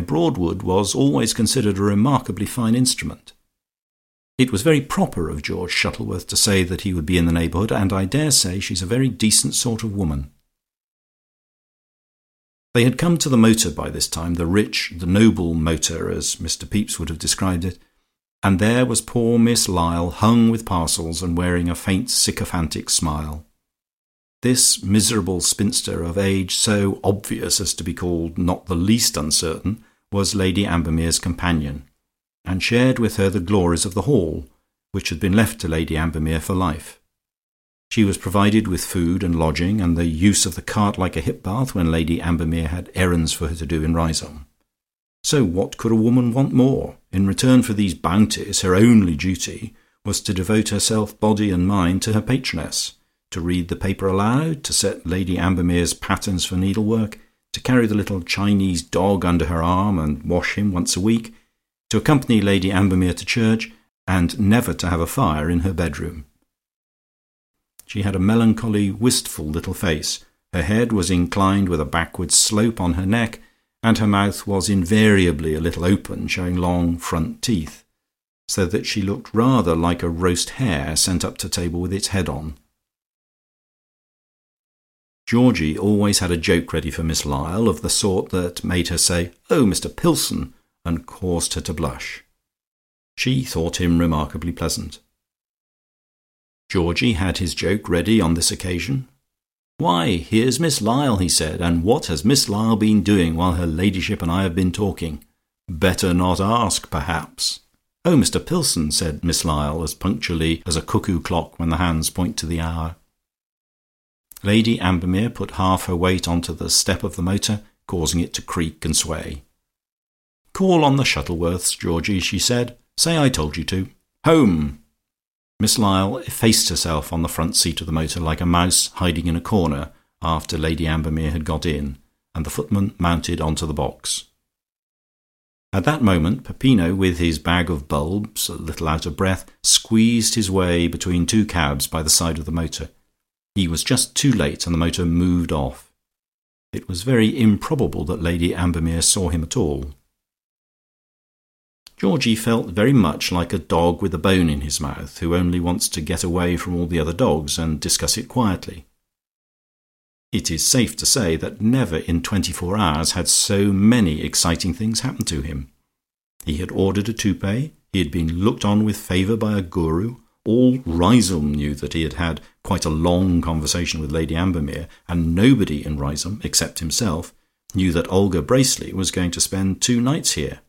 why Broadwood was always considered a remarkably fine instrument. It was very proper of George Shuttleworth to say that he would be in the neighbourhood, and I dare say she's a very decent sort of woman. They had come to the motor by this time, the rich, the noble motor, as Mr. Pepys would have described it, and there was poor Miss Lyall hung with parcels and wearing a faint sycophantic smile. This miserable spinster of age so obvious as to be called not the least uncertain was Lady Ambermere's companion and shared with her the glories of the Hall, which had been left to Lady Ambermere for life. She was provided with food and lodging, and the use of the cart like a hip bath when Lady Ambermere had errands for her to do in Riseholme. So what could a woman want more? In return for these bounties, her only duty was to devote herself body and mind to her patroness, to read the paper aloud, to set Lady Ambermere's patterns for needlework, to carry the little Chinese dog under her arm and wash him once a week, to accompany Lady Ambermere to church, and never to have a fire in her bedroom. She had a melancholy, wistful little face. Her head was inclined with a backward slope on her neck, and her mouth was invariably a little open, showing long front teeth, so that she looked rather like a roast hare sent up to table with its head on. Georgie always had a joke ready for Miss Lyall, of the sort that made her say, "Oh, Mr Pillson," and caused her to blush. She thought him remarkably pleasant. Georgie had his joke ready on this occasion. "Why, here's Miss Lyall," he said, "and what has Miss Lyall been doing while her ladyship and I have been talking? Better not ask, perhaps." "Oh, Mr Pillson," said Miss Lyall, as punctually as a cuckoo clock when the hands point to the hour. Lady Ambermere put half her weight on to the step of the motor, causing it to creak and sway. "Call on the Shuttleworths, Georgie," she said. "Say I told you to. Home!" Miss Lyall effaced herself on the front seat of the motor like a mouse hiding in a corner after Lady Ambermere had got in, and the footman mounted on to the box. At that moment Peppino, with his bag of bulbs, a little out of breath, squeezed his way between two cabs by the side of the motor. He was just too late, and the motor moved off. It was very improbable that Lady Ambermere saw him at all. Georgie felt very much like a dog with a bone in his mouth, who only wants to get away from all the other dogs and discuss it quietly. It is safe to say that never in twenty four hours had so many exciting things happened to him. He had ordered a toupee, he had been looked on with favour by a guru, all Riseholme knew that he had had quite a long conversation with Lady Ambermere, and nobody in Riseholme, except himself, knew that Olga Bracely was going to spend two nights here